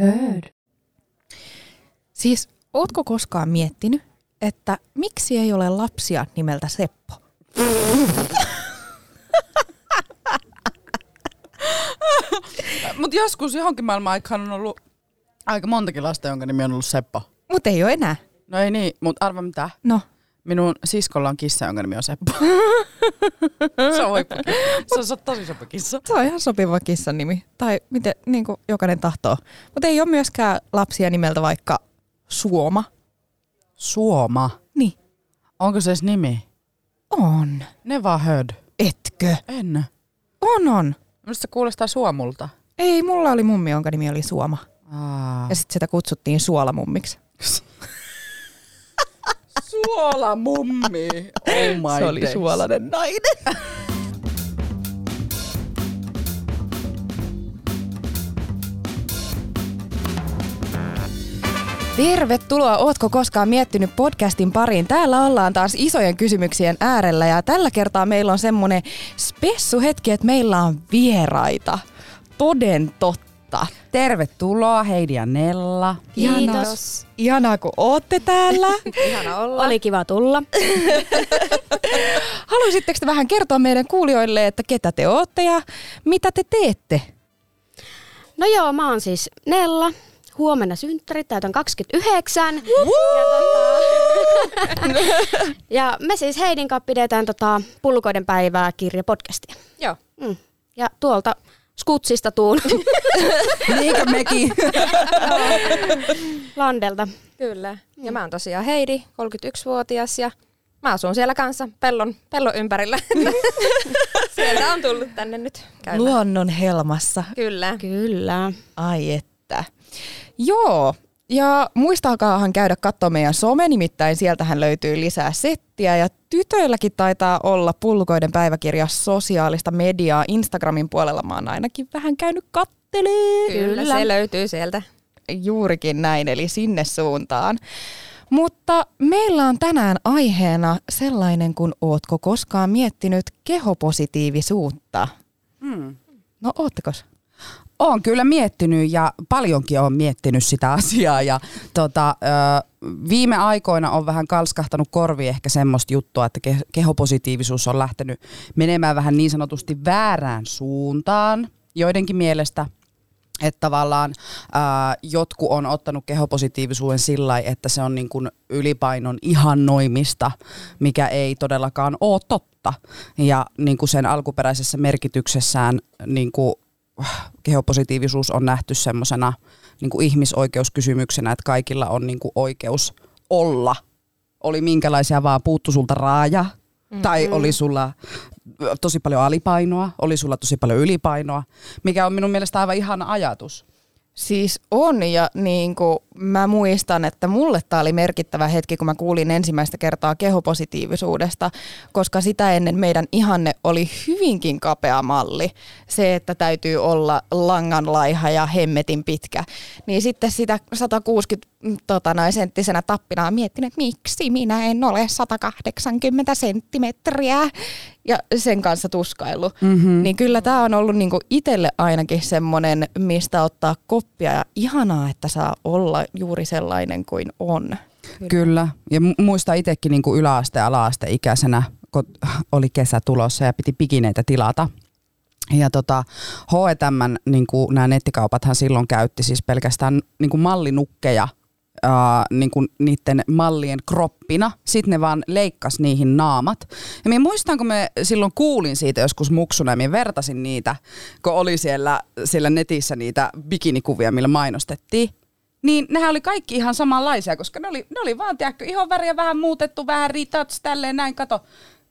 Heard. Siis, ootko koskaan miettinyt, että miksi ei ole lapsia nimeltä Seppo? Mutta joskus johonkin maailman aikaan on ollut aika montakin lasta, jonka nimi on ollut Seppo. Mutta ei ole enää. No ei niin, mutta arva mitä? No, Minun siskolla on kissa, jonka nimi on Seppo. se on huippukissa. Se on, se on tosi sopiva kissa. se on ihan sopiva kissan nimi. Tai miten niin kuin jokainen tahtoo. Mutta ei ole myöskään lapsia nimeltä vaikka Suoma. Suoma. Niin. Onko se edes nimi? On. Never heard. Etkö? En. On, on. Minusta se kuulostaa Suomulta. Ei, mulla oli mummi, jonka nimi oli Suoma. Aa. Ja sitten sitä kutsuttiin Suolamummiksi. Suolamummi. Oh my Se oli days. suolainen nainen. Tervetuloa Ootko koskaan miettinyt podcastin pariin? Täällä ollaan taas isojen kysymyksien äärellä ja tällä kertaa meillä on semmonen spessu hetki, että meillä on vieraita. Toden totta. Tervetuloa Heidi ja Nella. Kiitos. Ihanaa, kun ootte täällä. Ihana olla. Oli kiva tulla. Haluaisitteko te vähän kertoa meidän kuulijoille, että ketä te ootte ja mitä te teette? No joo, mä oon siis Nella. Huomenna synttärit, täytän 29. Ja, tota, ja me siis Heidin kanssa pidetään tota Pulkoiden päivää kirjapodcastia. Joo. Mm. Ja tuolta Skutsista tuun Niinkö mekin? Landelta. Kyllä. Ja mä oon tosiaan Heidi, 31-vuotias ja mä asun siellä kanssa pellon, pellon ympärillä. Sieltä on tullut tänne nyt käymään. Luonnon helmassa. Kyllä. Kyllä. Ai että. Joo, ja muistakaahan käydä katsoa meidän some, nimittäin sieltähän löytyy lisää settiä ja tytöilläkin taitaa olla pulkoiden päiväkirja sosiaalista mediaa Instagramin puolella. Mä oon ainakin vähän käynyt kattelee. Kyllä, Kyllä. se löytyy sieltä. Juurikin näin, eli sinne suuntaan. Mutta meillä on tänään aiheena sellainen, kun ootko koskaan miettinyt kehopositiivisuutta? Hmm. No ootteko? Oon kyllä miettinyt ja paljonkin on miettinyt sitä asiaa ja tota, viime aikoina on vähän kalskahtanut korvi ehkä semmoista juttua, että ke- kehopositiivisuus on lähtenyt menemään vähän niin sanotusti väärään suuntaan joidenkin mielestä. Että tavallaan ää, jotkut on ottanut kehopositiivisuuden sillä että se on niin kuin ylipainon ihannoimista, mikä ei todellakaan ole totta. Ja niin kuin sen alkuperäisessä merkityksessään niin kuin kehopositiivisuus on nähty semmoisena niin ihmisoikeuskysymyksenä, että kaikilla on niin kuin oikeus olla. Oli minkälaisia vaan, puuttu sulta raaja, mm-hmm. tai oli sulla tosi paljon alipainoa, oli sulla tosi paljon ylipainoa, mikä on minun mielestä aivan ihana ajatus. Siis on ja niin kuin mä muistan, että mulle tämä oli merkittävä hetki, kun mä kuulin ensimmäistä kertaa kehopositiivisuudesta, koska sitä ennen meidän ihanne oli hyvinkin kapea malli. Se, että täytyy olla langanlaiha ja hemmetin pitkä. Niin sitten sitä 160 tota, noin, senttisenä tappinaa miettin, että miksi minä en ole 180 senttimetriä ja sen kanssa tuskailu. Mm-hmm. Niin kyllä tämä on ollut niinku itselle ainakin semmoinen, mistä ottaa koppia ja ihanaa, että saa olla juuri sellainen kuin on. Kyllä. Ja mu- muista itsekin niin yläaste- ja ala-aste ikäisenä, kun oli kesä tulossa ja piti pikineitä tilata. Ja tota, H&M, niin nämä nettikaupathan silloin käytti siis pelkästään niin kuin mallinukkeja ää, niin kuin niiden mallien kroppina. Sitten ne vaan leikkas niihin naamat. Ja minä muistan, kun me silloin kuulin siitä joskus muksuna ja minä vertasin niitä, kun oli siellä, siellä netissä niitä bikinikuvia, millä mainostettiin. Niin nehän oli kaikki ihan samanlaisia, koska ne oli, ne oli vaan, tiedätkö, ihon väriä vähän muutettu, vähän retouch, tälleen näin, kato.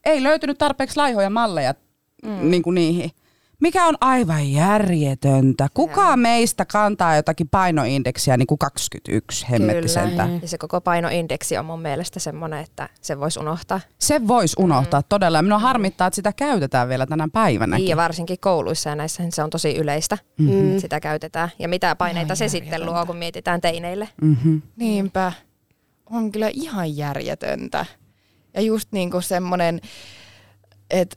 Ei löytynyt tarpeeksi laihoja malleja mm. niin kuin niihin. Mikä on aivan järjetöntä. Kuka meistä kantaa jotakin painoindeksiä niin kuin 21 hemmettisentä? Ja se koko painoindeksi on mun mielestä semmoinen, että se voisi unohtaa. Se voisi unohtaa mm. todella. Ja Minua harmittaa, että sitä käytetään vielä tänä päivänä. Niin, ja varsinkin kouluissa ja näissä se on tosi yleistä. Mm-hmm. Sitä käytetään. Ja mitä paineita se sitten luo, kun mietitään teineille. Mm-hmm. Niinpä. On kyllä ihan järjetöntä. Ja just niin kuin semmoinen, et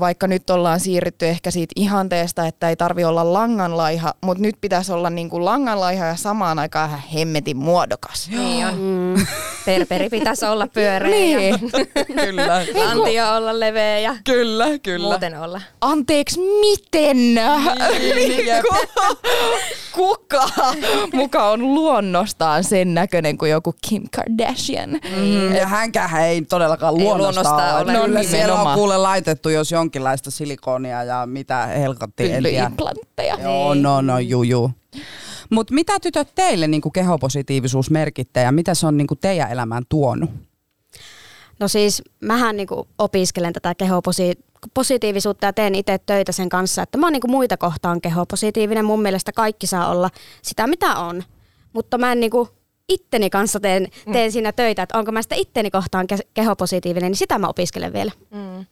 vaikka nyt ollaan siirrytty ehkä siitä ihanteesta, että ei tarvi olla langanlaiha, mutta nyt pitäisi olla niinku langanlaiha ja samaan aikaan ihan hemmetin muodokas. Niin on. Mm. Perperi pitäisi olla pyöreä Niin. Kyllä. lantio olla leveä ja Kyllä, kyllä. muuten olla. Anteeksi, miten? Niin, jep. Kuka muka on luonnostaan sen näköinen kuin joku Kim Kardashian? Mm, ja hänkään ei todellakaan Ei luonnostaan luonnostaan ole. ole. Kyllä No siellä on nimenomaan. Laitettu jos jonkinlaista silikonia ja mitä tiedä. Pyllyimplantteja. Joo, no, no, juu, juu. Mutta mitä tytöt teille niin kehopositiivisuus merkittää ja mitä se on niin teidän elämään tuonut? No siis mähän niinku opiskelen tätä kehopositiivisuutta ja teen itse töitä sen kanssa, että mä oon niinku muita kohtaan kehopositiivinen. Mun mielestä kaikki saa olla sitä, mitä on. Mutta mä en niinku itteni kanssa teen, teen siinä töitä, että onko mä sitä itteni kohtaan ke- kehopositiivinen, niin sitä mä opiskelen vielä. Mm.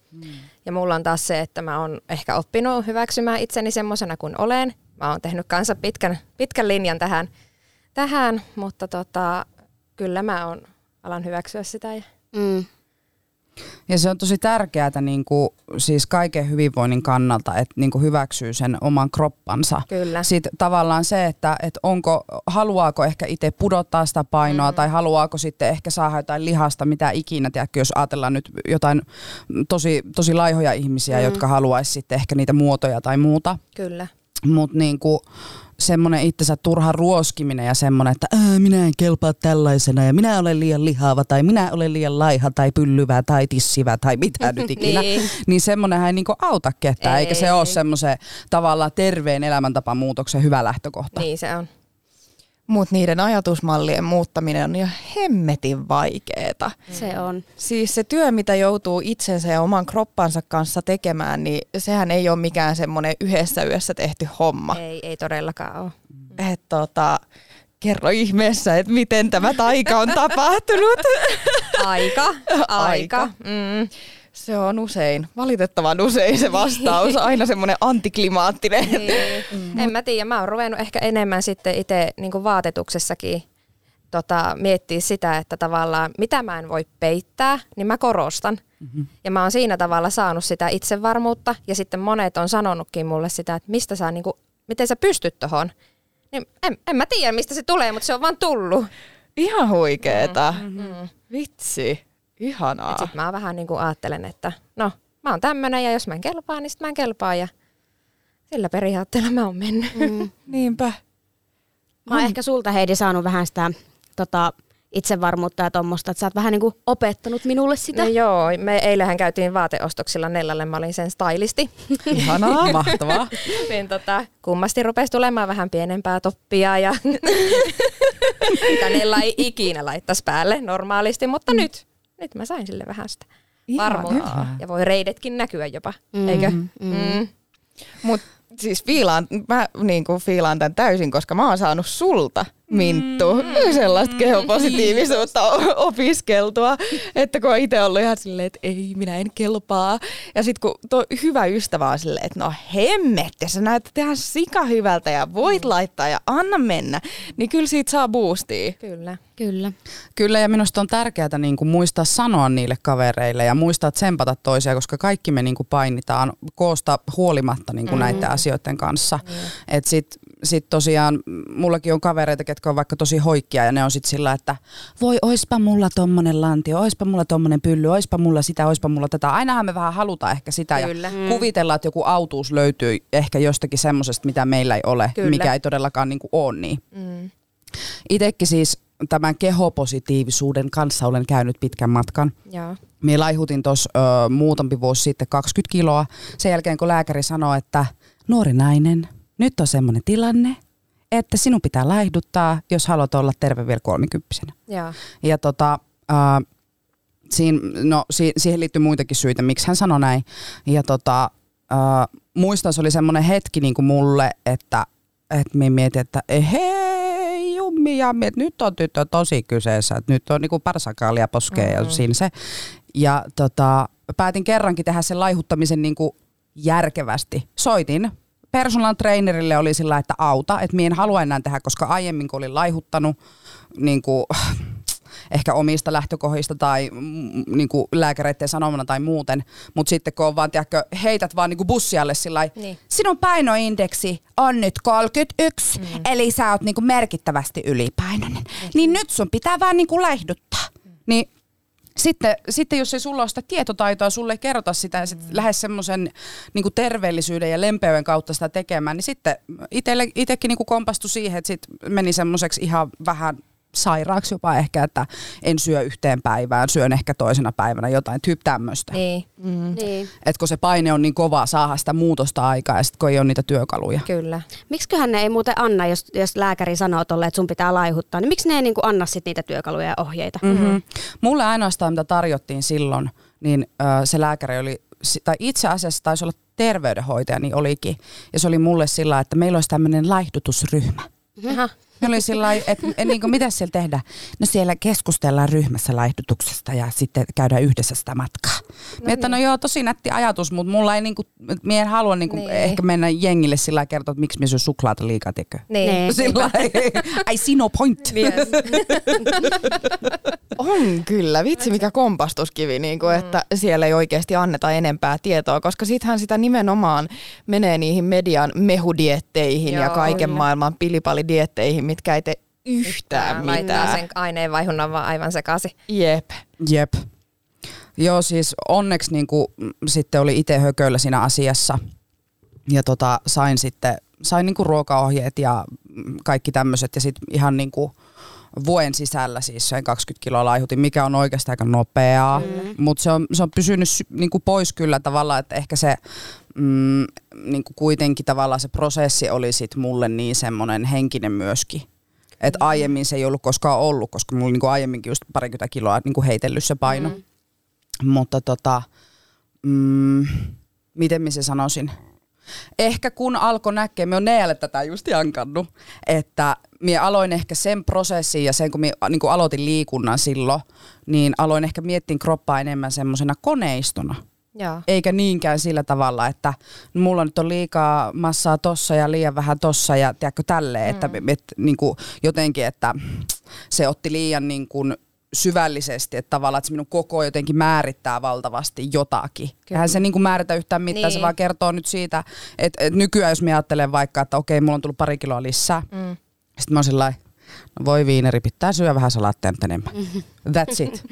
Ja mulla on taas se, että mä oon ehkä oppinut hyväksymään itseni semmoisena kuin olen. Mä oon tehnyt kanssa pitkän, pitkän linjan tähän, tähän mutta tota, kyllä mä oon, alan hyväksyä sitä. Ja Mm. Ja se on tosi tärkeää niin kuin, siis kaiken hyvinvoinnin kannalta, että niin kuin hyväksyy sen oman kroppansa. Kyllä. Sitten tavallaan se, että, että onko, haluaako ehkä itse pudottaa sitä painoa mm. tai haluaako sitten ehkä saada jotain lihasta, mitä ikinä, tiedätkö, jos ajatellaan nyt jotain tosi, tosi laihoja ihmisiä, mm. jotka haluaisi sitten ehkä niitä muotoja tai muuta. Kyllä. Mutta niinku, semmoinen itsensä turha ruoskiminen ja semmoinen, että minä en kelpaa tällaisena ja minä olen liian lihava tai minä olen liian laiha tai pyllyvä tai tissivä tai mitä nyt ikinä. Niin. niin semmoinenhan ei niinku auta ketään, eikä se Ei. ole semmoisen tavallaan terveen elämäntapamuutoksen hyvä lähtökohta. Niin se on. Mutta niiden ajatusmallien muuttaminen on jo hemmetin vaikeeta. Se on. Siis se työ, mitä joutuu itsensä ja oman kroppansa kanssa tekemään, niin sehän ei ole mikään semmoinen yhdessä yössä tehty homma. Ei, ei todellakaan ole. Et tota, kerro ihmeessä, että miten tämä taika on tapahtunut. Aika. Aika. Aika. Mm. Se on usein, valitettavan usein se vastaus, aina semmoinen antiklimaattinen. Niin. En mä tiedä, mä oon ruvennut ehkä enemmän sitten itse niin vaatetuksessakin tota, miettiä sitä, että tavallaan mitä mä en voi peittää, niin mä korostan. Mm-hmm. Ja mä oon siinä tavalla saanut sitä itsevarmuutta ja sitten monet on sanonutkin mulle sitä, että mistä sä, niin kuin, miten sä pystyt tohon. Niin en, en mä tiedä, mistä se tulee, mutta se on vaan tullut. Ihan huikeeta. Mm. Vitsi, ihanaa. Sitten mä vähän niin kuin ajattelen, että no, mä oon tämmönen ja jos mä en kelpaa, niin sit mä en kelpaa ja sillä periaatteella mä oon mennyt. Mm. Niinpä. Mä oon ehkä sulta Heidi saanut vähän sitä tota, itsevarmuutta ja tuommoista, että sä oot vähän niin kuin opettanut minulle sitä. No joo, me eilähän käytiin vaateostoksilla Nellalle, mä olin sen stylisti. Ihanaa. Mahtavaa. niin tota, kummasti rupesi tulemaan vähän pienempää toppia ja mitä Nella ei ikinä laittaisi päälle normaalisti, mutta nyt, nyt mä sain sille vähän sitä varmuutta. Ja voi reidetkin näkyä jopa, Mm, eikö? mm. Mm. Mutta siis fiilaan, mä niinku fiilaan tämän täysin, koska mä oon saanut sulta, Minttu, mm. sellaista kehopositiivisuutta opiskeltua, että kun on itse ollut ihan silleen, että ei, minä en kelpaa. Ja sitten kun tuo hyvä ystävä on silleen, että no hemmetti, sä näytät ihan sika hyvältä ja voit laittaa ja anna mennä, niin kyllä siitä saa boostia. Kyllä. Kyllä. Kyllä ja minusta on tärkeää niin kuin muistaa sanoa niille kavereille ja muistaa tsempata toisia, koska kaikki me niin kuin painitaan koosta huolimatta niin kuin mm. näiden asioiden kanssa. Mm. Et sit, sit tosiaan mullakin on kavereita, ketkä on vaikka tosi hoikkia ja ne on sit sillä, että voi oispa mulla tommonen lantio, oispa mulla tommonen pylly, oispa mulla sitä, oispa mulla tätä. Ainahan me vähän halutaan ehkä sitä Kyllä. ja kuvitellaan, että joku autuus löytyy ehkä jostakin semmoisesta, mitä meillä ei ole, Kyllä. mikä ei todellakaan niin kuin ole niin. Mm. Itekin siis tämän kehopositiivisuuden kanssa olen käynyt pitkän matkan. Joo. Minä laihutin tuossa muutampi vuosi sitten 20 kiloa. Sen jälkeen kun lääkäri sanoi, että nuori nainen, nyt on semmoinen tilanne, että sinun pitää laihduttaa, jos haluat olla terve vielä kolmikymppisenä. Joo. Ja tota, äh, siin, no, si, siihen liittyy muitakin syitä, miksi hän sanoi näin. Ja tota, äh, muistan, se oli semmoinen hetki niin kuin mulle, että, että minä mietin, että hei jummi jammi, että nyt on tyttö tosi kyseessä, että nyt on niin kuin parsakaalia poskee mm-hmm. ja siinä se. Ja tota, päätin kerrankin tehdä sen laihuttamisen niin kuin järkevästi. Soitin personal trainerille oli sillä, että auta, että minä en halua enää tehdä, koska aiemmin kun olin laihuttanut, niin kuin, ehkä omista lähtökohdista tai mm, niin kuin lääkäreiden sanomana tai muuten. Mutta sitten kun on vaan, tiedätkö, heität vaan niin kuin bussialle sillä niin. sinun painoindeksi on nyt 31, mm. eli sä oot niin kuin merkittävästi ylipainoinen. Mm. Niin nyt sun pitää vaan niin kuin laihduttaa. Mm. Niin sitten, sitten jos ei sulla ole sitä tietotaitoa, sulle ei kerrota sitä ja sitten mm. lähes semmoisen niin terveellisyyden ja lempeyden kautta sitä tekemään, niin sitten itsekin niin kompastui siihen, että sitten meni semmoiseksi ihan vähän sairaaksi jopa ehkä, että en syö yhteen päivään, syön ehkä toisena päivänä jotain, tyyp tämmöistä. Niin. Mm. niin. Että kun se paine on niin kova saada sitä muutosta aikaa ja sitten kun ei ole niitä työkaluja. Kyllä. Miksiköhän ne ei muuten anna, jos, jos lääkäri sanoo tolle, että sun pitää laihuttaa, niin miksi ne ei niin kuin anna sit niitä työkaluja ja ohjeita? Mm-hmm. Mulle ainoastaan, mitä tarjottiin silloin, niin äh, se lääkäri oli, tai itse asiassa taisi olla terveydenhoitaja, niin olikin. Ja se oli mulle sillä, että meillä olisi tämmöinen laihdutusryhmä. Mm-hmm. Ne oli sillä että niin kuin, mitä siellä tehdään? No siellä keskustellaan ryhmässä laihdutuksesta ja sitten käydään yhdessä sitä matkaa. No, niin. että no joo, tosi nätti ajatus, mutta mulla ei niin kuin, minä en halua niin kuin, niin. ehkä mennä jengille sillä kertoa, että miksi minä syö suklaata liikaa, tekö? Niin. niin. Sillä I see no point. Yes. on kyllä, vitsi mikä kompastuskivi, niin kuin, mm. että siellä ei oikeasti anneta enempää tietoa, koska sittenhän sitä nimenomaan menee niihin median mehudietteihin Joo, ja kaiken kyllä. maailman pilipalidietteihin, mitkä ei tee yhtään mitään. Laittaa sen aineenvaihunnan vaan aivan sekaisin. Jep. Jep. Joo, siis onneksi niin kuin, sitten oli itse hököllä siinä asiassa ja tota, sain sitten sain niin kuin ruokaohjeet ja kaikki tämmöiset ja sitten ihan niin kuin vuoden sisällä siis sen 20 kiloa laihutin, mikä on oikeastaan aika nopeaa, mm. mutta se on, se on pysynyt niin kuin pois kyllä tavallaan, että ehkä se mm, niin kuin kuitenkin tavallaan se prosessi oli sit mulle niin semmoinen henkinen myöskin. Että mm. aiemmin se ei ollut koskaan ollut, koska mulla niinku aiemminkin just parikymmentä kiloa niinku heitellyt se paino. Mm. Mutta tota, mm, miten mä se sanoisin? Ehkä kun alkoi näkeä, me on Neelle tätä just jankannut, että minä aloin ehkä sen prosessin ja sen kun minä niin aloitin liikunnan silloin, niin aloin ehkä miettiä kroppaa enemmän semmoisena koneistona. Joo. Eikä niinkään sillä tavalla, että mulla nyt on liikaa massaa tossa ja liian vähän tossa ja tiedätkö tälleen, mm. että et, niin kuin jotenkin, että se otti liian niin kuin syvällisesti, että tavallaan että se minun koko jotenkin määrittää valtavasti jotakin. Kyllä. Eihän se niin kuin määritä yhtään mitään, niin. se vaan kertoo nyt siitä, että, että nykyään jos minä ajattelen vaikka, että okei, mulla on tullut pari kiloa lisää, mm. sitten mä oon sellainen, no voi viineri, pitää syödä vähän salaatteja enemmän. Mm-hmm. That's it.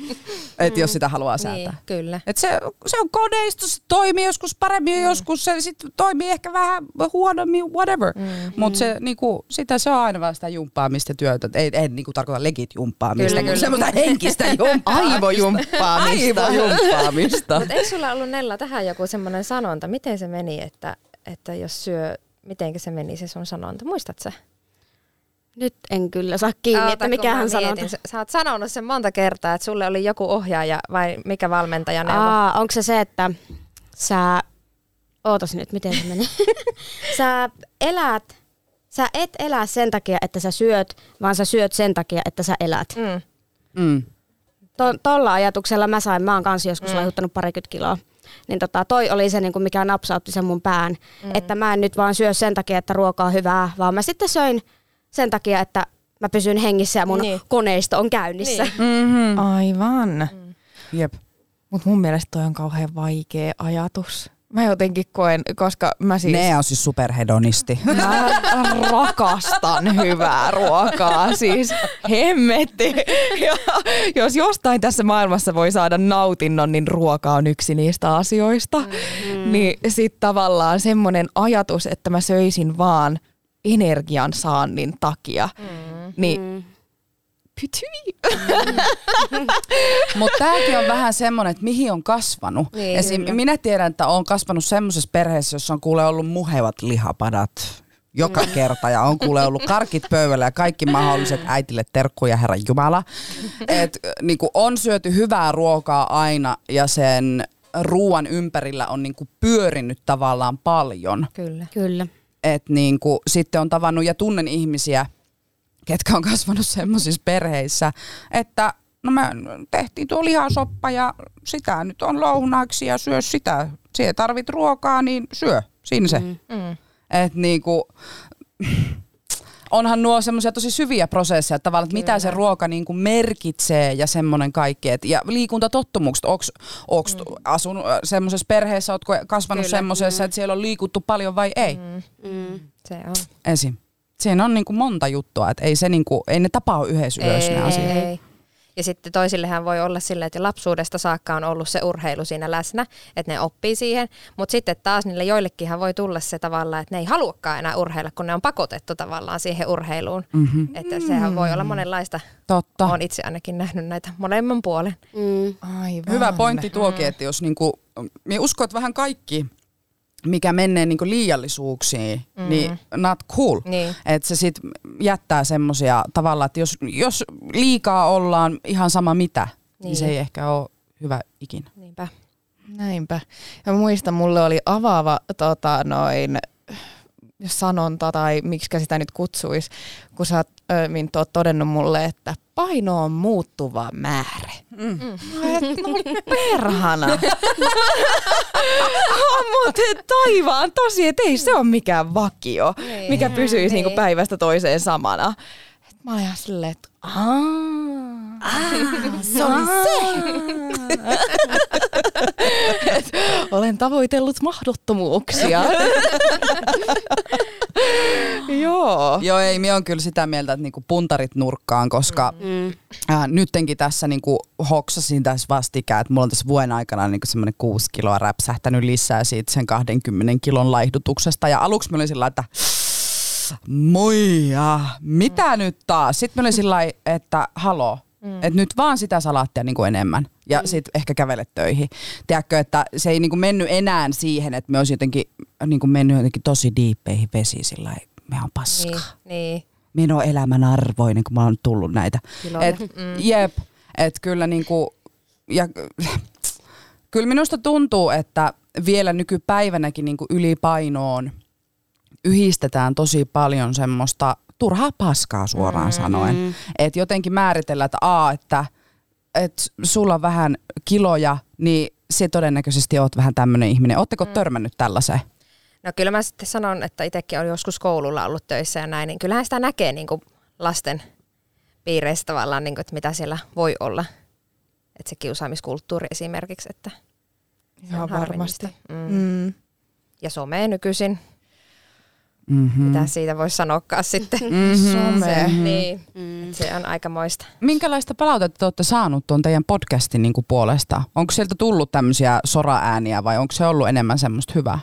Et jos sitä haluaa niin, säätää. Niin, kyllä. Et se, se on koneisto, se toimii joskus paremmin, mm. joskus se sit toimii ehkä vähän huonommin, whatever. Mm. Mutta se, niinku, sitä se on aina vaan sitä jumppaamista työtä. Ei, ei niinku tarkoita legit jumppaamista, kyllä, kyllä. semmoista henkistä jumppaamista. Aivojumppaamista. Aivojumppaamista. Mutta eikö sulla ollut Nella tähän joku semmoinen sanonta? Miten se meni, että, että jos syö, miten se meni se sun sanonta? Muistatko nyt en kyllä saa kiinni, Oota, että mikä hän sanoo. Sä oot sanonut sen monta kertaa, että sulle oli joku ohjaaja vai mikä valmentaja neuvo? Aa, onko se se, että sä... Ootas nyt, miten se meni? sä elät, sä et elä sen takia, että sä syöt, vaan sä syöt sen takia, että sä elät. Mm. Mm. To, tolla ajatuksella mä sain, mä oon kanssa joskus mm. laihuttanut parikymmentä kiloa. Niin tota, toi oli se, niin kuin mikä napsautti sen mun pään. Mm. Että mä en nyt vaan syö sen takia, että ruoka on hyvää, vaan mä sitten söin sen takia, että mä pysyn hengissä ja mun niin. koneisto on käynnissä. Niin. Mm-hmm. Aivan. Mm. Jep. Mutta mun mielestä toi on kauhean vaikea ajatus. Mä jotenkin koen, koska mä siis... Ne on siis superhedonisti. Mä rakastan hyvää ruokaa, siis hemmetti. Ja jos jostain tässä maailmassa voi saada nautinnon, niin ruoka on yksi niistä asioista. Mm. Niin sit tavallaan semmonen ajatus, että mä söisin vaan – energian saannin takia. Mm. Niin mm. Mm. Mutta tämäkin on vähän semmoinen, että mihin on kasvanut. Niin, Esim, minä tiedän, että on kasvanut semmoisessa perheessä, jossa on kuule ollut muhevat lihapadat joka mm. kerta ja on kuule ollut karkit pöydällä ja kaikki mahdolliset äitille terkkuja Herran Jumala. Et, niinku, on syöty hyvää ruokaa aina ja sen ruoan ympärillä on niinku, pyörinyt tavallaan paljon. Kyllä. Kyllä että niin kuin, sitten on tavannut ja tunnen ihmisiä, ketkä on kasvanut semmoisissa perheissä, että no me tehtiin tuo lihasoppa ja sitä nyt on lounaiksi ja syö sitä. Sie tarvit ruokaa, niin syö. Siinä se. Mm. Mm. Et niinku, onhan nuo semmoisia tosi syviä prosesseja, että tavallaan, että mitä se ruoka niin kuin merkitsee ja semmoinen kaikki. Et, ja liikuntatottumukset, onks, onks mm. asunut semmoisessa perheessä, ootko kasvanut Kyllä. semmoisessa, että siellä on liikuttu paljon vai ei? Mm. Mm. Se on. Esim. Siinä on niin kuin monta juttua, että ei, se niin kuin, ei ne tapaa yhdessä yössä ne asiat. Ei. Ja sitten toisillehän voi olla silleen, että lapsuudesta saakka on ollut se urheilu siinä läsnä, että ne oppii siihen. Mutta sitten taas niille joillekinhan voi tulla se tavallaan, että ne ei haluakaan enää urheilla, kun ne on pakotettu tavallaan siihen urheiluun. Mm-hmm. Että sehän voi olla monenlaista. Totta. Olen itse ainakin nähnyt näitä molemman puolen. Mm. Aivan. Hyvä pointti tuokin, että jos niinku, minä uskon, että vähän kaikki, mikä menee niinku liiallisuuksiin, mm. niin not cool. Niin. Että se sit jättää semmosia tavallaan, että jos, jos liikaa ollaan ihan sama mitä, niin, niin se ei ehkä ole hyvä ikinä. Niinpä. Näinpä. Ja muista, mulle oli avaava tota, noin sanonta tai miksi sitä nyt kutsuisi, kun sä ö, Minttu, oot todennut mulle, että paino on muuttuva määrä. Mm. Et, no perhana. Mutta taivaan tosi, että ei se ole mikään vakio, Niin. mikä pysyisi Niin. niinku päivästä toiseen samana. Et mä olin ihan silleen, että aah, se oli se. Olen tavoitellut mahdottomuuksia. Joo. Joo, ei, minä on kyllä sitä mieltä, että niinku puntarit nurkkaan, koska Mm. Äh, nyttenkin tässä niinku hoksasin tässä vastikään, että mulla on tässä vuoden aikana niinku semmoinen kuusi kiloa räpsähtänyt lisää siitä sen 20 kilon laihdutuksesta. Ja aluksi mä olin sillä että muija, mitä nyt taas? Sitten mä olin sillä että haloo, mm. että nyt vaan sitä salaattia niinku enemmän ja mm. sitten ehkä kävele töihin. Tiedätkö, että se ei niinku mennyt enää siihen, että me olisi jotenkin niinku mennyt jotenkin tosi diippeihin vesiin sillä lailla, me on paskaa. Niin. niin. Minä olen elämän arvoinen, kun mä oon tullut näitä. Et, Jep, että kyllä niinku, ja, kyllä minusta tuntuu, että vielä nykypäivänäkin niinku ylipainoon yhdistetään tosi paljon semmoista turhaa paskaa suoraan mm. sanoen. Että jotenkin määritellään, että a, että et sulla on vähän kiloja, niin se todennäköisesti oot vähän tämmöinen ihminen. Ootteko mm. törmännyt tällaiseen? No kyllä mä sitten sanon, että itsekin olen joskus koululla ollut töissä ja näin, niin kyllähän sitä näkee niin kuin lasten piireissä tavallaan, niin kuin, että mitä siellä voi olla. Että se kiusaamiskulttuuri esimerkiksi, että se Ihan on varmasti. Mm. Mm. Ja some nykyisin, Mm-hmm. mitä siitä voisi sanoakaan sitten. Mm-hmm. Se, niin, Mm. se on aikamoista. Minkälaista palautetta te olette saanut tuon teidän podcastin niin kuin puolesta? Onko sieltä tullut tämmöisiä sora-ääniä vai onko se ollut enemmän semmoista hyvää?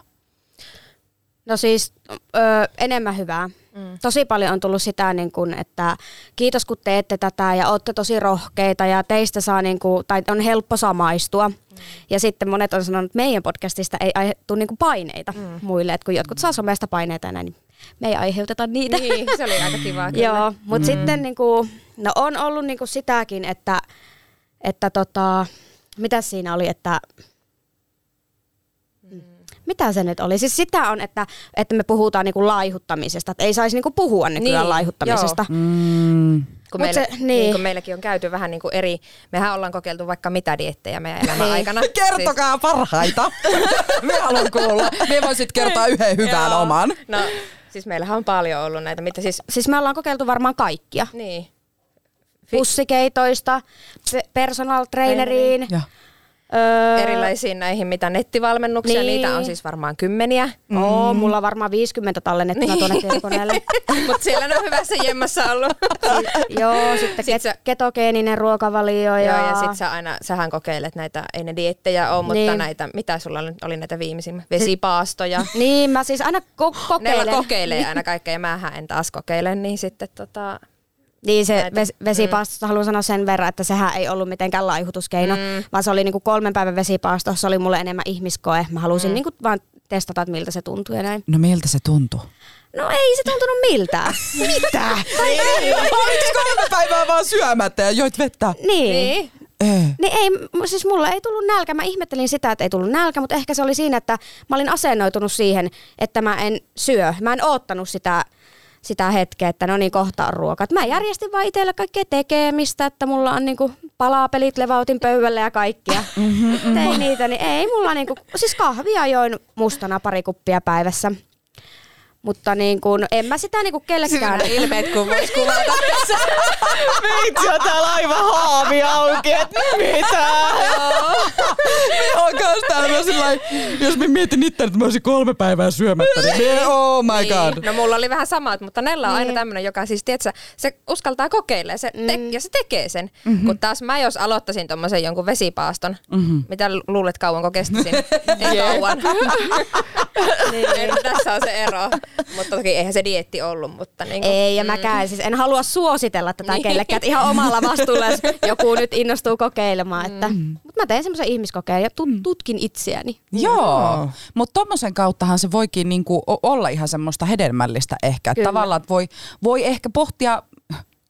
No siis ö, enemmän hyvää. Mm. Tosi paljon on tullut sitä, niin kun, että kiitos kun teette tätä ja olette tosi rohkeita ja teistä saa, niin kun, tai on helppo samaistua. Mm. Ja sitten monet on sanonut, että meidän podcastista ei aiheutu niin kun paineita mm. muille, että kun jotkut saa somesta paineita ja näin, niin me ei aiheuteta niitä. Niin, se oli aika kiva. Joo, mutta mm. sitten niin kuin, no on ollut niin kuin sitäkin, että, että tota, mitä siinä oli, että mitä se nyt oli? Siis sitä on, että, että me puhutaan niinku laihuttamisesta, että ei saisi niinku puhua nykyään Niin, laihuttamisesta. Mm. Kun, Mut meillä, se- niin. niin. kun meilläkin on käyty vähän niin kuin eri, mehän ollaan kokeiltu vaikka mitä diettejä meidän elämän Niin. aikana. Kertokaa parhaita. Me haluan kuulla. Me voisit kertoa yhden hyvän Joo. oman. No, siis meillähän on paljon ollut näitä, mitä siis, Siis me ollaan kokeiltu varmaan kaikkia. niin. Pussikeitoista, pe- personal traineriin. Ja. Öö, erilaisiin näihin, mitä nettivalmennuksia, Niin. niitä on siis varmaan kymmeniä. Oo, mulla on varmaan 50 tallennettuna Niin. tuonne tietokoneelle. Mutta siellä ne on hyvässä jemmassa ollut. Joo, sitten Sit ket- sä- ketogeeninen ruokavalio. Ja, Joo, ja sit sä aina, sähän kokeilet näitä, ei ne diettejä ole, mutta Niin. näitä, mitä sulla nyt oli näitä viimeisimmä, vesipaastoja. Niin, mä siis aina ko- Ne kokeilen. kokeilee aina kaikkea ja mähän en taas kokeile, niin sitten tota, Niin se ves- vesipaastosta haluan sanoa sen verran, että sehän ei ollut mitenkään laihutuskeino, Mm. vaan se oli niinku kolmen päivän vesipaasto, se oli mulle enemmän ihmiskoe. Mä halusin Mm. niinku vaan testata, että miltä se tuntuu ja näin. No miltä se tuntuu? No ei se tuntunut miltään. Mitä? Oliko kolme päivää vaan syömättä ja joit vettä? niin. niin. Ei. Niin ei, siis mulla ei tullut nälkä. Mä ihmettelin sitä, että ei tullut nälkä, mutta ehkä se oli siinä, että mä olin asennoitunut siihen, että mä en syö. Mä en oottanut sitä, sitä hetkeä, että no niin, kohta on ruoka. Et mä järjestin vaan itselle kaikkea tekemistä, että mulla on niinku palapelit, levautin pöydälle ja kaikkia. Tein niitä, niin ei mulla niinku, siis kahvia join mustana pari kuppia päivässä. Mutta niin kun, en mä sitä niin kun kellekään... ilmeet, kun vois kuvata. Meitsi on täällä aivan haavi auki, että mitä? Me kans täällä jos mä mietin itse, että mä olisin kolme päivää syömättä, niin me, oh my god. No mulla oli vähän samat, mutta Nella on aina tämmönen, joka siis, tiedätkö, se uskaltaa kokeilla se te- ja se tekee sen. Mm-hmm. Kun taas mä jos aloittaisin tommosen jonkun vesipaaston, mm-hmm. mitä luulet kauanko kestisin? Ei kauan. niin, niin, tässä on se ero. Mutta toki eihän se dietti ollut, mutta niin kuin, Ei, ja mäkään. Siis en halua suositella tätä niin. kellekään, että ihan omalla vastuulla, jos joku nyt innostuu kokeilemaan. Että, mutta mä teen semmoisen ihmiskokeen ja tut- tutkin itseäni. Joo, mutta tommosen kauttahan se voikin niinku olla ihan semmoista hedelmällistä ehkä. Että Kyllä. tavallaan että voi, voi ehkä pohtia,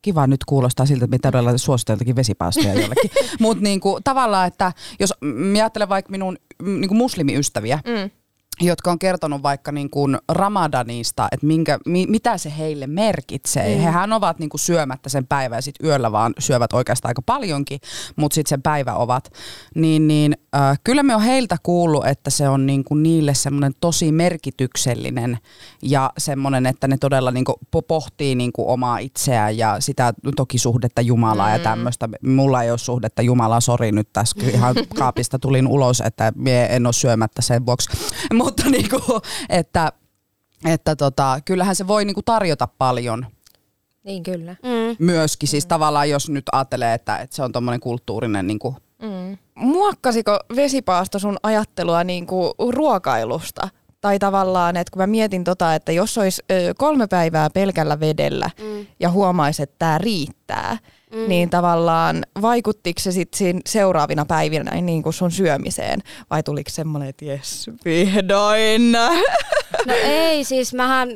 kiva nyt kuulostaa siltä, että me todella suositeltakin vesipaastoja jollekin. Mutta niinku, tavallaan, että jos mä ajattelen vaikka minun mm, niinku muslimiystäviä, Mm. Jotka on kertonut vaikka niin kuin Ramadanista, että minkä, mi, mitä se heille merkitsee. Mm. Hehän ovat niin kuin syömättä sen päivän ja sitten yöllä vaan syövät oikeastaan aika paljonkin, mutta sitten sen päivä ovat. Niin, niin äh, kyllä me on heiltä kuullut, että se on niin kuin niille semmoinen tosi merkityksellinen ja semmoinen, että ne todella niin kuin po- pohtii niin kuin omaa itseään ja sitä toki suhdetta Jumalaa mm. ja tämmöistä. Mulla ei ole suhdetta Jumalaa, sori nyt tässä ihan kaapista tulin ulos, että mie en ole syömättä sen vuoksi. Mutta niinku, että, että tota, kyllähän se voi niinku tarjota paljon Niin kyllä. Mm. myöskin. Siis tavallaan jos nyt ajattelee, että, että se on tommonen kulttuurinen niinku, Mm. Muokkasiko vesipaasto sun ajattelua niinku ruokailusta? Tai tavallaan, että kun mä mietin tota, että jos olisi kolme päivää pelkällä vedellä Mm. ja huomaisi, että tämä riittää, mm. niin tavallaan vaikuttiko se sitten siinä seuraavina päivinä niin kuin sun syömiseen? Vai tuliko semmoinen, että jes, vihdoin? No ei, siis mähän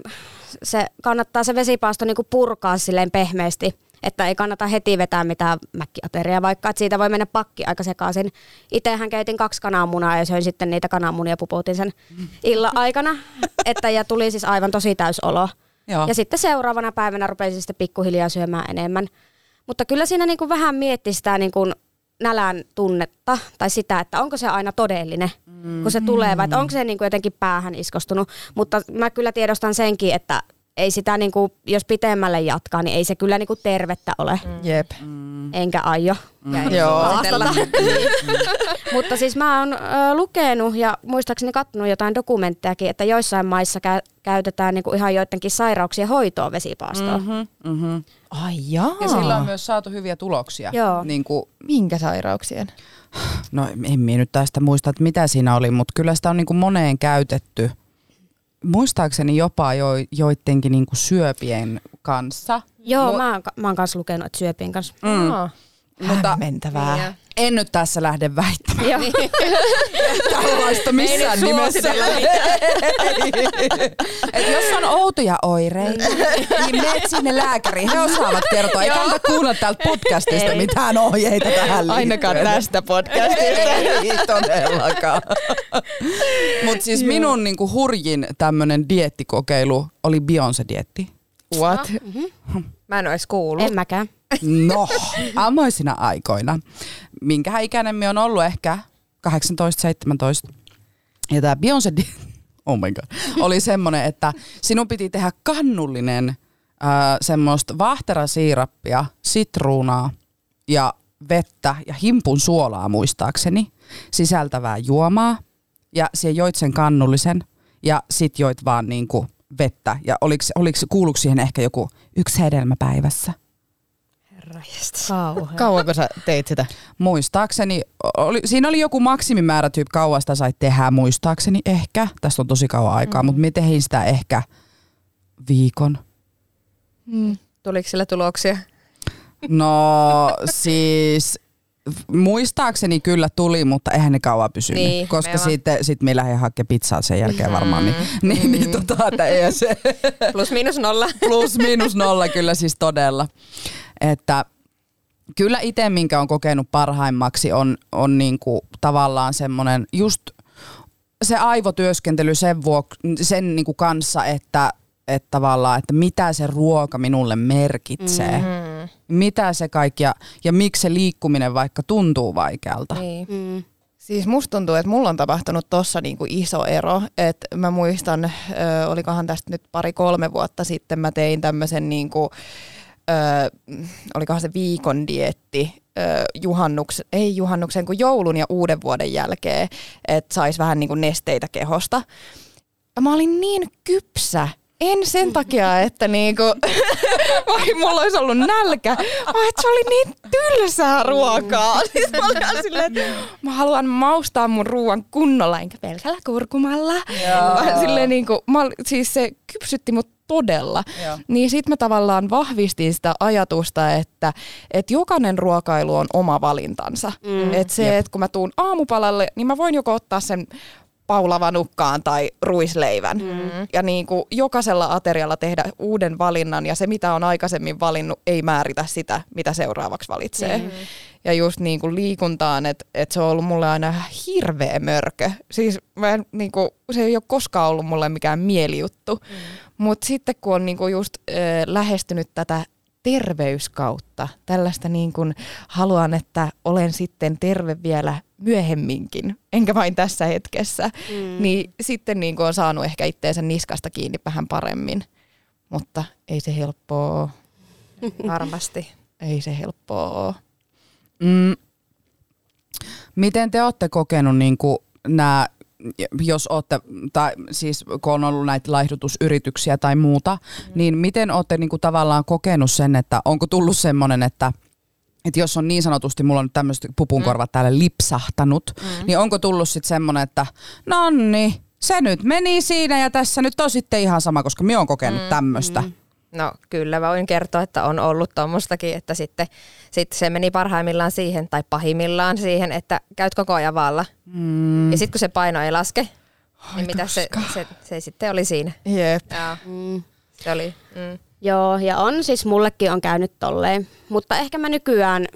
se kannattaa se vesipaasto niinku purkaa silleen pehmeästi, että ei kannata heti vetää mitään mäkkiateria, vaikka että siitä voi mennä pakki aika sekaisin. Itsehän keitin kaksi kananmunaa ja söin sitten niitä kananmunia puputin sen illan aikana, että ja tuli siis aivan tosi täysolo. Joo. Ja sitten seuraavana päivänä rupesin sitten pikkuhiljaa syömään enemmän. Mutta kyllä siinä niinku vähän mietti sitä niinku nälän tunnetta tai sitä, että onko se aina todellinen, mm. kun se tulee, vai onko se niinku jotenkin päähän iskostunut. Mutta mä kyllä tiedostan senkin, että ei sitä, niinku, jos pitemmälle jatkaa, niin ei se kyllä niinku tervettä ole. Mm. Jep. Enkä aio. Mm. Joo. Mutta siis mä oon ö, lukenut ja muistaakseni kattonut jotain dokumenttejakin, että joissain maissa kä- käytetään niinku ihan joidenkin sairauksien hoitoon vesipaastoa. Mm. mm-hmm, mm-hmm. Ai jaa. Ja sillä on myös saatu hyviä tuloksia. Joo. Niin kuin, Minkä sairauksien? no en minä nyt tästä muista, että mitä siinä oli, mutta kyllä sitä on niin kuin moneen käytetty. Muistaakseni jopa jo, joidenkin niin kuin syöpien kanssa. Joo, Mu- mä oon, mä oon kanssa lukenut, että syöpien kanssa. Mm. Aa. Mutta Hämmentävää. Niin, ja- en nyt tässä lähde väittämään tällaista missään nimessä. Et jos on outoja oireita, niin menet sinne lääkäriin. He osaavat kertoa. Ei kannata kuunnella täältä podcastista mitään ohjeita tähän liittyen. Ainakaan tästä podcastista. Ei todellakaan. Mutta siis minun niinku hurjin tämmönen diettikokeilu oli Beyoncé-dietti. What? Mä en ois kuullut. En mäkään. No, amoisina aikoina. Minkä ikäinen me on ollut ehkä 18-17. Ja tämä Beyoncé oh my god, oli semmoinen, että sinun piti tehdä kannullinen äh, semmoista vaahterasiirappia, sitruunaa ja vettä ja himpun suolaa muistaakseni sisältävää juomaa. Ja siellä joit sen kannullisen ja sit joit vaan niinku vettä. Ja oliko, oliko, kuuluuko siihen ehkä joku yksi hedelmä päivässä? Kauhea. Kauanko sä teit sitä? Muistaakseni, oli, siinä oli joku maksimimäärä tyyppi kauasta sait tehdä, muistaakseni ehkä. Tästä on tosi kauan aikaa, mm. mutta me tehin sitä ehkä viikon. Tuliko sillä tuloksia? No siis muistaakseni kyllä tuli, mutta eihän ne kauan pysynyt. Niin, koska aivan. sitten sit me lähdin hakemaan pizzaa sen jälkeen varmaan. Niin, niin, niin tota, että ei se Plus miinus nolla. plus miinus nolla kyllä siis todella. Että kyllä itse, minkä on kokenut parhaimmaksi, on, on niinku tavallaan semmoinen just se aivotyöskentely sen, vuok- sen niinku kanssa, että, että tavallaan, että mitä se ruoka minulle merkitsee. Mm. Mitä se kaikki ja, ja miksi se liikkuminen vaikka tuntuu vaikealta. Niin. Mm. Siis musta tuntuu, että mulla on tapahtunut tossa niinku iso ero. että mä muistan, ö, olikohan tästä nyt pari-kolme vuotta sitten, mä tein tämmöisen niinku, ö, olikohan se viikon dietti ö, juhannuksen, ei juhannuksen, kuin joulun ja uuden vuoden jälkeen, että sais vähän niinku nesteitä kehosta. Ja mä olin niin kypsä, en sen takia, että niinku, vai mulla olisi ollut nälkä, vaan että se oli niin tylsää ruokaa. Siis mä olin silleen, että mä haluan maustaa mun ruoan kunnolla, enkä pelkällä kurkumalla. Vaan silleen niinku, mä, siis se kypsytti mut todella. Joo. Niin sit mä tavallaan vahvistin sitä ajatusta, että, että jokainen ruokailu on oma valintansa. Mm. Että se, että kun mä tuun aamupalalle, niin mä voin joko ottaa sen paulavanukkaan tai ruisleivän. Mm. Ja niin kuin jokaisella aterialla tehdä uuden valinnan ja se mitä on aikaisemmin valinnut ei määritä sitä, mitä seuraavaksi valitsee. Mm. Ja just niin kuin liikuntaan, että et se on ollut mulle aina hirveä mörkö. Siis mä en, niin kuin, se ei ole koskaan ollut mulle mikään mielijuttu. Mm. Mutta sitten kun on niin kuin just äh, lähestynyt tätä terveyskautta, tällaista niin kuin haluan, että olen sitten terve vielä myöhemminkin, enkä vain tässä hetkessä, mm. niin sitten niin kuin on saanut ehkä itteensä niskasta kiinni vähän paremmin. Mutta ei se helppoa. Varmasti. Ei se helppoa. Mm. Miten te olette kokenut niin nämä, jos olette, tai siis kun on ollut näitä laihdutusyrityksiä tai muuta, mm. niin miten olette niin kuin tavallaan kokenut sen, että onko tullut semmoinen, että että jos on niin sanotusti, mulla on nyt tämmöiset pupunkorvat mm. täällä lipsahtanut, mm. niin onko tullut sitten semmoinen, että no niin, se nyt meni siinä ja tässä nyt on sitten ihan sama, koska minä olen kokenut mm. tämmöistä. Mm. No kyllä, mä voin kertoa, että on ollut tuommoistakin, että sitten, sitten se meni parhaimmillaan siihen tai pahimmillaan siihen, että käyt koko ajan vaalla. Mm. Ja sitten kun se paino ei laske, Ai niin mitä se, se, se, sitten oli siinä. Jep. Joo. Mm. Se oli, mm. Joo, ja on siis mullekin on käynyt tolleen, mutta ehkä mä nykyään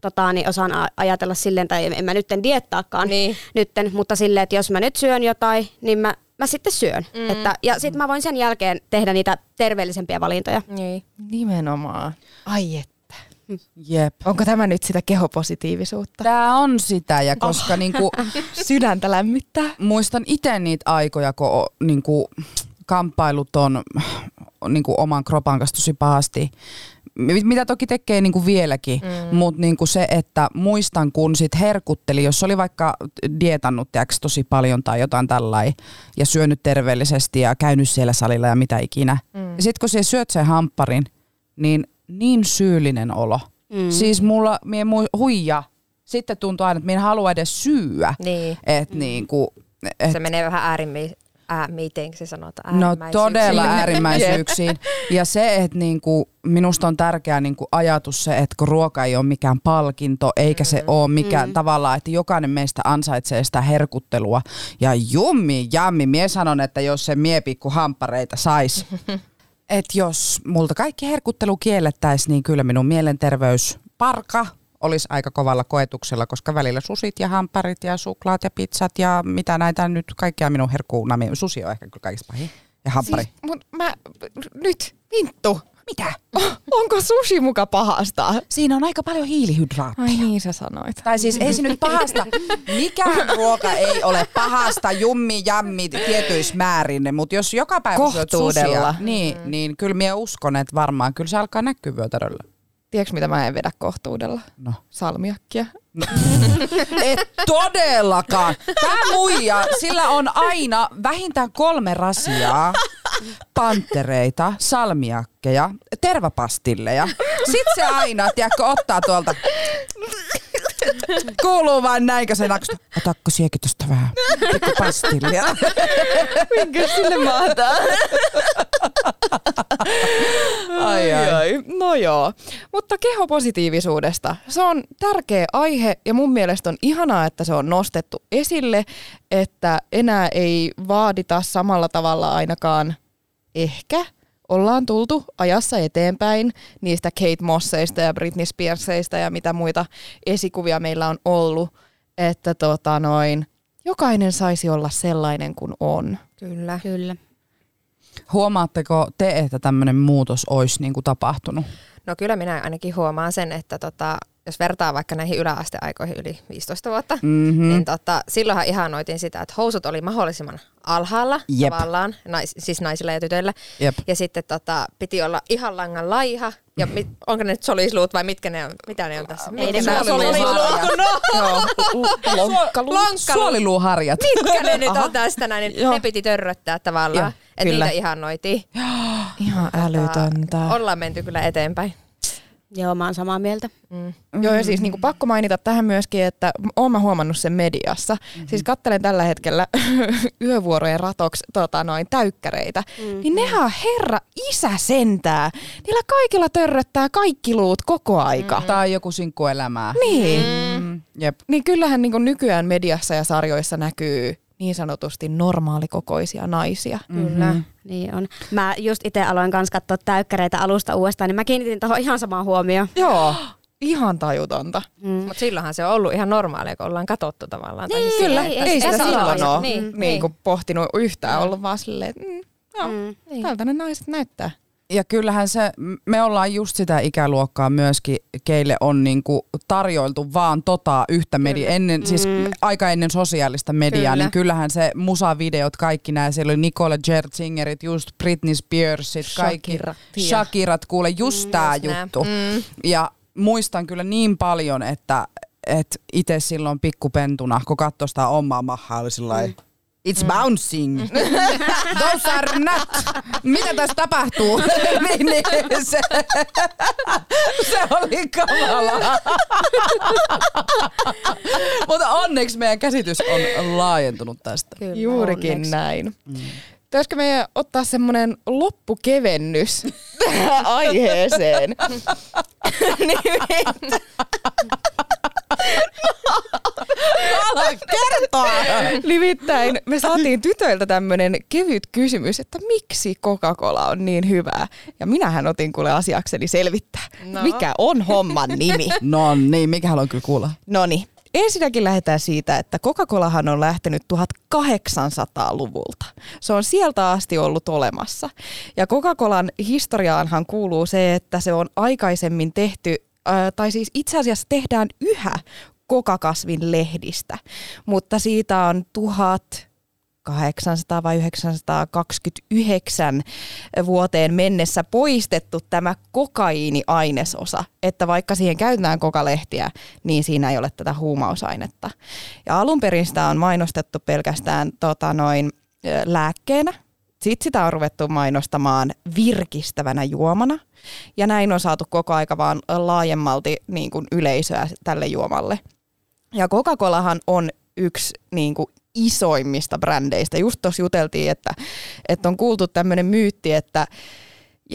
tota, niin osaan ajatella silleen, tai en mä nyt en diettaakaan niin. nytten, mutta silleen, että jos mä nyt syön jotain, niin mä, mä sitten syön. Mm. Että, ja sitten mä voin sen jälkeen tehdä niitä terveellisempiä valintoja. Niin. Nimenomaan. Ai että. Jep. Onko tämä nyt sitä kehopositiivisuutta? Tämä on sitä, ja koska oh. niinku, sydäntä lämmittää. Muistan itse niitä aikoja, kun niinku, kamppailut on niinku, oman kropan kanssa tosi pahasti mitä toki tekee niin kuin vieläkin, mm. mutta niin kuin se, että muistan kun sit herkutteli, jos oli vaikka dietannut tiiäks, tosi paljon tai jotain tällainen ja syönyt terveellisesti ja käynyt siellä salilla ja mitä ikinä. Mm. Sitten kun se syöt sen hampparin, niin niin syyllinen olo. Mm. Siis mulla, mie huija, sitten tuntuu aina, että minä en halua edes syyä. Niin. Et mm. niin kuin, et, se menee vähän äärimmäi, ää, miten se sanotaan? No todella äärimmäisyyksiin. ja se, että niinku, minusta on tärkeä niinku ajatus se, että kun ruoka ei ole mikään palkinto, eikä se mm. ole mikään mm. tavallaan, että jokainen meistä ansaitsee sitä herkuttelua. Ja jummi, jammi, mie sanon, että jos se miepikku hampareita sais, että jos multa kaikki herkuttelu kiellettäisiin, niin kyllä minun mielenterveys parka olisi aika kovalla koetuksella, koska välillä susit ja hamparit ja suklaat ja pizzat ja mitä näitä nyt kaikkia minun herkkuuna. Susi on ehkä kyllä kaikista pahin. Ja hampari. Siis, mut mä, nyt, Vinttu, mitä? Onko sushi muka pahasta? Siinä on aika paljon hiilihydraatteja. Ai niin sä sanoit. Tai siis ei se nyt pahasta. Mikään ruoka ei ole pahasta, jummi, jammi tietyissä määrin, mutta jos joka päivä syöt susia, niin, mm. niin kyllä minä uskon, että varmaan kyllä se alkaa näkyä vyötäröllä. Tiedätkö mitä mä en vedä kohtuudella? No. Salmiakkia. No. Et todellakaan. Tämä muija, sillä on aina vähintään kolme rasiaa, pantereita, salmiakkeja, tervapastilleja. Sitten se aina, tiedätkö, ottaa tuolta Kuuluu vain näinkö se naksta. Otakko siekin tosta vähän pikku pastillia? Minkä sinne mahtaa? ai, ai. ai. No joo. Mutta kehopositiivisuudesta. Se on tärkeä aihe ja mun mielestä on ihanaa, että se on nostettu esille, että enää ei vaadita samalla tavalla ainakaan ehkä – ollaan tultu ajassa eteenpäin niistä Kate Mosseista ja Britney Spearsista ja mitä muita esikuvia meillä on ollut, että tota noin, jokainen saisi olla sellainen kuin on. Kyllä. Kyllä. Huomaatteko te, että tämmöinen muutos olisi niin kuin tapahtunut? No kyllä minä ainakin huomaan sen, että tota, jos vertaa vaikka näihin yläasteaikoihin yli 15 vuotta, mm-hmm. niin tota, silloinhan ihanoitiin sitä, että housut oli mahdollisimman alhaalla Jep. tavallaan, nais, siis naisilla ja tytöillä. Jep. Ja sitten tota, piti olla ihan langan laiha. Ja mit, onko ne nyt solisluut vai mitkä ne on? Mitä ne on tässä? Ei Mitkä ne soliluuharjat. No. Suoliluuharjat. Mitkä ne nyt on tästä näin? niin Joo. Ne piti törröttää tavallaan. Joo, Että niitä ihannoitiin. Ihan älytöntä. Ollaan menty kyllä eteenpäin. Joo, mä oon samaa mieltä. Mm. Joo, ja siis niin kuin pakko mainita tähän myöskin, että oon mä huomannut sen mediassa. Mm-hmm. Siis kattelen tällä hetkellä yövuorojen ratoksi tota, noin täykkäreitä. Mm-hmm. Niin nehän on herra isä sentää. Niillä kaikilla törröttää kaikki luut koko aika. Mm. Tai joku sinkkuelämää. Niin. Mm. Jep. Niin kyllähän niin kuin nykyään mediassa ja sarjoissa näkyy niin sanotusti normaalikokoisia naisia. Kyllä, niin on. Mä just itse aloin kanssa katsoa täykkäreitä alusta uudestaan, niin mä kiinnitin tuohon ihan samaan huomioon. Joo, ihan tajutonta. Mm. Mutta silloinhan se on ollut ihan normaalia, kun ollaan katsottu tavallaan. Tai Niin, siis Kyllä, ei- ei, ei sitä sitä silloin ole Niin, niin, niin. kuin pohtinut yhtään, ollut vaan silleen, että mm, joo, Mm. niin. tältä ne naiset näyttää. Ja kyllähän se, me ollaan just sitä ikäluokkaa myöskin, keille on niinku tarjoiltu vaan tota yhtä media, ennen, siis aika ennen sosiaalista mediaa, Kyllä. niin kyllähän se musavideot, kaikki nämä, siellä oli Nicole Scherzingerit, just Britney Spearsit, kaikki Shakirat, Shakirat, kuule just tää just nää. juttu. Mm. Ja muistan kyllä niin paljon, että et itse silloin pikkupentuna, kun katsoi sitä omaa mahaa, oli sillä mm. It's bouncing. Those are not. Mitä tässä tapahtuu? niin, niin, se, se oli kamalaa. Mutta onneksi meidän käsitys on laajentunut tästä. Kyllä, Juurikin onneksi. näin. Pitäisikö meidän ottaa semmoinen loppukevennys tähän aiheeseen? Nimittäin- Ala kertoa! Nimittäin me saatiin tytöiltä tämmöinen kevyt kysymys, että miksi Coca-Cola on niin hyvää. Ja minähän otin kuule asiakseni selvittää, No. mikä on homman nimi. No niin, mikä haluan kyllä kuulla. No niin. Ensinnäkin lähdetään siitä, että Coca-Colahan on lähtenyt 1800-luvulta. Se on sieltä asti ollut olemassa. Ja Coca-Colan historiaanhan kuuluu se, että se on aikaisemmin tehty, ää, tai siis itse asiassa tehdään yhä kokakasvin lehdistä, mutta siitä on 1800 vai 929 vuoteen mennessä poistettu tämä kokaiiniainesosa, että vaikka siihen käytetään kokalehtiä, niin siinä ei ole tätä huumausainetta. Ja alun perin sitä on mainostettu pelkästään tota noin, lääkkeenä, sitten sitä on ruvettu mainostamaan virkistävänä juomana. Ja näin on saatu koko aika vaan laajemmalti niin kuin yleisöä tälle juomalle. Ja Coca-Colahan on yksi niin kuin isoimmista brändeistä. Just tuossa juteltiin, että, että on kuultu tämmöinen myytti, että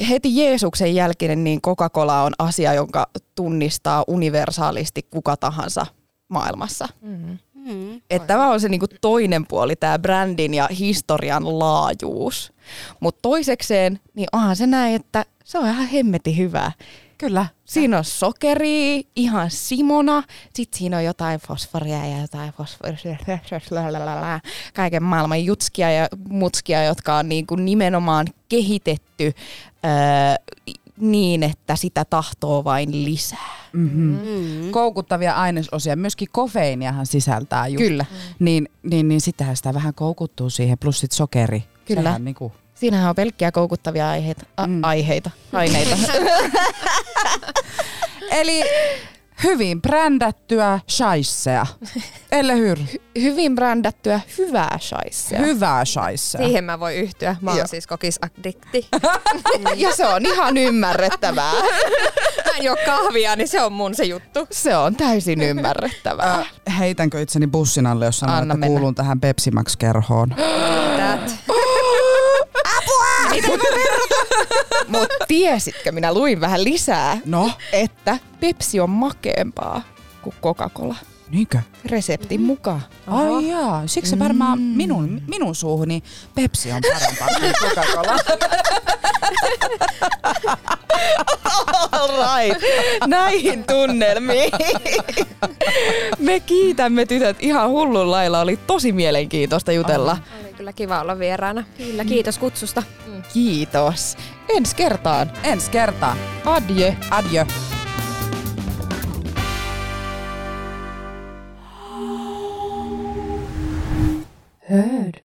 heti Jeesuksen jälkeen niin Coca-Cola on asia, jonka tunnistaa universaalisti kuka tahansa maailmassa. Mm. Mm. Että tämä on se niinku toinen puoli, tämä brändin ja historian laajuus. Mutta toisekseen, niin onhan se näin, että se on ihan hemmeti hyvää. Kyllä. Siinä on sokeria, ihan simona, sitten siinä on jotain fosforia ja jotain fosforia, kaiken maailman jutskia ja mutskia, jotka on niinku nimenomaan kehitetty öö, niin, että sitä tahtoo vain lisää. Mm-hmm. Mm. Koukuttavia ainesosia, myöskin kofeiiniahan sisältää just. Kyllä. Niin, niin, niin sittenhän sitä vähän koukuttuu siihen, plus sit sokeri. Kyllä. Sehän niinku, Siinähän on pelkkiä koukuttavia aiheita, a, Mm. aiheita, aineita. Eli hyvin brändättyä shaissea. Elle hyr. Hyvin brändättyä hyvää shaisea. Hyvää shaissea. Siihen mä voin yhtyä. Mä oon Joo. siis kokisaddikti. ja se on ihan ymmärrettävää. Mä en juo kahvia, niin se on mun se juttu. Se on täysin ymmärrettävää. Äh, heitänkö itseni bussin alle, jos sanon, Anna että mennä. kuulun tähän Pepsi Max-kerhoon? Mutta tiesitkö, minä luin vähän lisää, No, että Pepsi on makeampaa kuin Coca-Cola. niinkö? Reseptin mukaan. Ai jaa, siksi varmaan minun, minun suuhuni Pepsi on parempaa kuin Coca-Cola. All right. Näihin tunnelmiin. Me kiitämme tytöt ihan hullun lailla. Oli tosi mielenkiintoista jutella. Oli kyllä kiva olla vieraana. Kyllä, kiitos kutsusta. Kiitos. Ensi kertaan. Ensi kertaan. Adje. Adje. Heard.